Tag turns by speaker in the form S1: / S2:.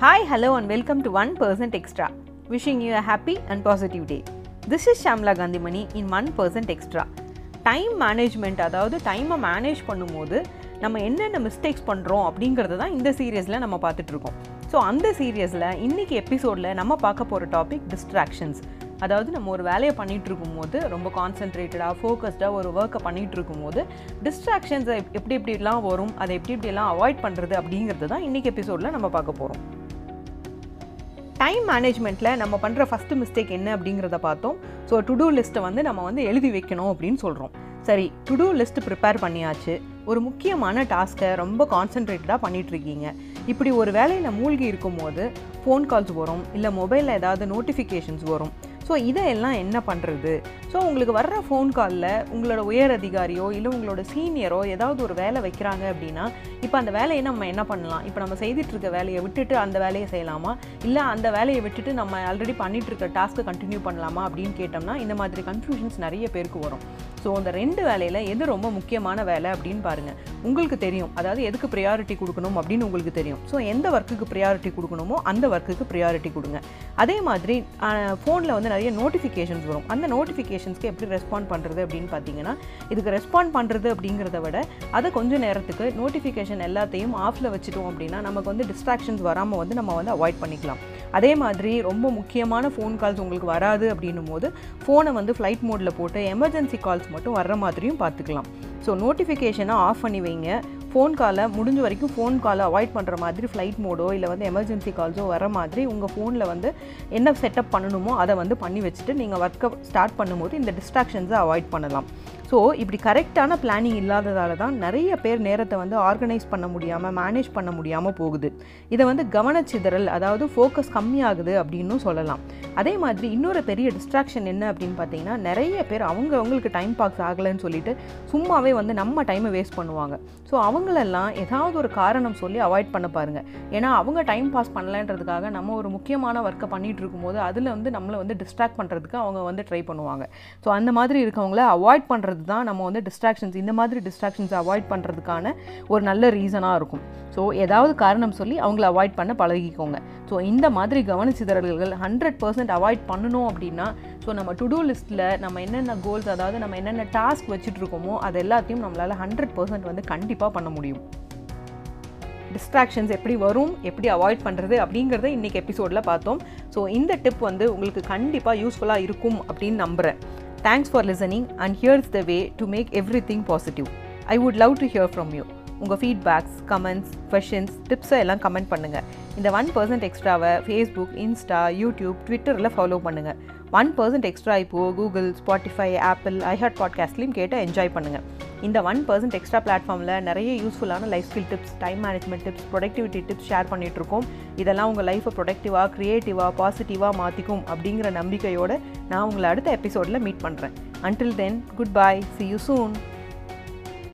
S1: Hi, hello, and welcome to 1% Extra. Wishing you a happy and positive day. This is Shamla Kanthimani in one percent extra time management அதாவது டைமை manage பண்ணும்போது நம்ம என்னென்ன mistakes பண்ணுறோம் அப்படிங்கிறது தான் இந்த சீரியஸில் நம்ம பார்த்துட்ருக்கோம் ஸோ அந்த சீரியஸில் இன்றைக்கி எபிசோடில் நம்ம பார்க்க போகிற டாபிக் டிஸ்ட்ராக்ஷன்ஸ் அதாவது நம்ம ஒரு வேலையை பண்ணிகிட்டு இருக்கும்போது ரொம்ப கான்சென்ட்ரேட்டடாக ஃபோக்கஸ்டாக ஒரு ஒர்க்கை பண்ணிகிட்டு இருக்கும்போது டிஸ்ட்ராக்ஷன்ஸை எப்படி எப்படிலாம் வரும் அதை எப்படி எப்படிலாம் அவாய்ட் பண்ணுறது அப்படிங்கிறது தான் இன்றைக்கி எபிசோடில் நம்ம பார்க்க போகிறோம் டைம் மேனேஜ்மெண்ட்டில் நம்ம பண்ணுற ஃபஸ்ட்டு மிஸ்டேக் என்ன அப்படிங்கிறத பார்த்தோம். ஸோ டு டூ லிஸ்ட்டை வந்து நம்ம வந்து எழுதி வைக்கணும் அப்படின்னு சொல்கிறோம் சரி டு டூ லிஸ்ட் ப்ரிப்பேர் பண்ணியாச்சு. ஒரு முக்கியமான டாஸ்க்கை ரொம்ப கான்சென்ட்ரேட்டடாக பண்ணிகிட்ருக்கீங்க இப்படி ஒரு வேலையில் மூழ்கி இருக்கும்போது ஃபோன் கால்ஸ் வரும் இல்லை மொபைலில் ஏதாவது நோட்டிஃபிகேஷன்ஸ் வரும். ஸோ இதையெல்லாம் என்ன பண்ணுறது ஸோ உங்களுக்கு வர்ற ஃபோன் காலில் உங்களோட உயர் அதிகாரியோ இல்லை உங்களோட சீனியரோ ஏதாவது ஒரு வேலை வைக்கிறாங்க அப்படின்னா இப்போ அந்த வேலையை நம்ம என்ன பண்ணலாம்? இப்போ நம்ம செய்துட்டு இருக்க வேலையை விட்டுட்டு அந்த வேலையை செய்யலாமா? இல்லை அந்த வேலையை விட்டுட்டு நம்ம ஆல்ரெடி பண்ணிகிட்ருக்க டாஸ்க்கை கண்டினியூ பண்ணலாமா அப்படின்னு கேட்டோம்னா இந்த மாதிரி கன்ஃபியூஷன்ஸ் நிறைய பேருக்கு வரும். ஸோ அந்த ரெண்டு வேலையில் எது ரொம்ப முக்கியமான வேலை அப்படின்னு பாருங்கள் உங்களுக்கு தெரியும். அதாவது எதுக்கு ப்ரியாரிட்டி கொடுக்கணும் அப்படின்னு உங்களுக்கு தெரியும். ஸோ எந்த ஒர்க்குக்கு ப்ரியாரிட்டி கொடுக்கணுமோ அந்த ஒர்க்குக்கு ப்ரியாரிட்டி கொடுங்க. அதே மாதிரி ஃபோனில் வந்து நிறைய நோட்டிஃபிகேஷன்ஸ் வரும். அந்த நோட்டிஃபிகேஷன்ஸ்க்கு எப்படி ரெஸ்பாண்ட் பண்ணுறது அப்படின்னு பார்த்தீங்கன்னா இதுக்கு ரெஸ்பாண்ட் பண்ணுறது அப்படிங்கிறத விட அதை கொஞ்சம் நேரத்துக்கு நோட்டிஃபிகேஷன் எல்லாத்தையும் ஆஃபில் வச்சுட்டோம் அப்படின்னா நமக்கு வந்து டிஸ்ட்ராக்ஷன்ஸ் வராமல் வந்து நம்ம வந்து அவாய்ட் பண்ணிக்கலாம். அதே மாதிரி ரொம்ப முக்கியமான ஃபோன் கால்ஸ் உங்களுக்கு வராது அப்படின்னும் போது ஃபோனை வந்து ஃப்ளைட் மோடில் போட்டு எமர்ஜென்சி கால்ஸ் மட்டும் வர்ற மாதிரியும் பார்த்துக்கலாம். ஸோ நோட்டிஃபிகேஷனை ஆஃப் பண்ணி வைங்க. ஃபோன் காலை முடிஞ்ச வரைக்கும் ஃபோன் காலை அவாய்ட் பண்ணுற மாதிரி ஃப்ளைட் மோடோ இல்லை வந்து எமர்ஜென்சி கால்ஸோ வர மாதிரி உங்கள் ஃபோனில் வந்து என்ன செட்டப் பண்ணணுமோ அதை வந்து பண்ணி வச்சுட்டு நீங்கள் ஒர்க்கை ஸ்டார்ட் பண்ணும்போது இந்த டிஸ்ட்ராக்ஷன்ஸை அவாய்ட் பண்ணலாம். ஸோ இப்படி கரெக்டான பிளானிங் இல்லாததால தான் நிறைய பேர் நேரத்தை வந்து ஆர்கனைஸ் பண்ண முடியாமல் மேனேஜ் பண்ண முடியாமல் போகுது. இதை வந்து கவனச்சிதறல் அதாவது ஃபோக்கஸ் கம்மியாகுது அப்படின்னும் சொல்லலாம். அதே மாதிரி இன்னொரு பெரிய டிஸ்ட்ராக்ஷன் என்ன அப்படின்னு பார்த்தீங்கன்னா நிறைய பேர் அவங்க அவங்களுக்கு டைம் பாஸ் ஆகலைன்னு சொல்லிட்டு சும்மாவே வந்து நம்ம டைமை வேஸ்ட் பண்ணுவாங்க. ஸோ அவங்களெல்லாம் ஏதாவது ஒரு காரணம் சொல்லி அவாய்ட் பண்ண பாருங்கள் ஏன்னா அவங்க டைம் பாஸ் பண்ணலன்றதுக்காக நம்ம ஒரு முக்கியமான ஒர்க்கை பண்ணிகிட்டு இருக்கும்போது அதில் வந்து நம்மளை வந்து டிஸ்ட்ராக்ட் பண்ணுறதுக்கு அவங்க வந்து ட்ரை பண்ணுவாங்க. ஸோ அந்த மாதிரி இருக்கவங்கள அவாய்ட் பண்ணுறது பண்ணுறது தான் நம்ம வந்து டிஸ்ட்ராக்ஷன்ஸ் இந்த மாதிரி டிஸ்ட்ராக்ஷன்ஸ் அவாய்ட் பண்ணுறதுக்கான ஒரு நல்ல ரீசனாக இருக்கும். ஸோ ஏதாவது காரணம் சொல்லி அவங்கள அவாய்ட் பண்ண பழகிக்கோங்க. ஸோ இந்த மாதிரி கவனச்சிதறல்கள் ஹண்ட்ரட் பர்சன்ட் அவாய்ட் பண்ணணும் அப்படின்னா ஸோ நம்ம டு டூ லிஸ்ட்டில் நம்ம என்னென்ன கோல்ஸ் அதாவது நம்ம என்னென்ன டாஸ்க் வச்சுட்டு இருக்கோமோ அது எல்லாத்தையும் நம்மளால் ஹண்ட்ரட் பர்சன்ட் வந்து கண்டிப்பாக பண்ண முடியும். டிஸ்ட்ராக்ஷன்ஸ் எப்படி வரும் எப்படி அவாய்ட் பண்ணுறது அப்படிங்கிறத இன்றைக்கி எபிசோடில் பார்த்தோம். ஸோ இந்த டிப் வந்து உங்களுக்கு கண்டிப்பாக யூஸ்ஃபுல்லாக இருக்கும் அப்படின்னு நம்புகிறேன் thanks for listening and here's the way to make everything positive I would love to hear from you உங்கள் ஃபீட்பேக்ஸ் கமெண்ட்ஸ் கொஷின்ஸ் டிப்ஸை எல்லாம் கமெண்ட் பண்ணுங்கள் இந்த ஒன் பர்சன்ட் எக்ஸ்ட்ராவை ஃபேஸ்புக் இன்ஸ்டா யூடியூப் ட்விட்டரில் ஃபாலோ பண்ணுங்கள் ஒன் பர்சன்ட் எக்ஸ்ட்ரா இப்போது Google Spotify Apple iHeart பாட்காஸ்ட்லேயும் கேட்டு என்ஜாய் பண்ணுங்கள் இந்த ஒன் பர்சன்ட் எக்ஸ்ட்ரா பிளாட்ஃபார்மில் நிறைய யூஸ்ஃபுல்லான life skill tips time management tips productivity tips share பண்ணிகிட்ருக்கோம் இதெல்லாம் உங்கள் லைஃப்பை ப்ரொடக்டிவாக க்ரியேட்டிவாக பாசிட்டிவாக மாற்றிக்கும் அப்படிங்கிற நம்பிக்கையோடு நான் உங்களை அடுத்த எபிசோடில் மீட் பண்ணுறேன் until then good bye see you soon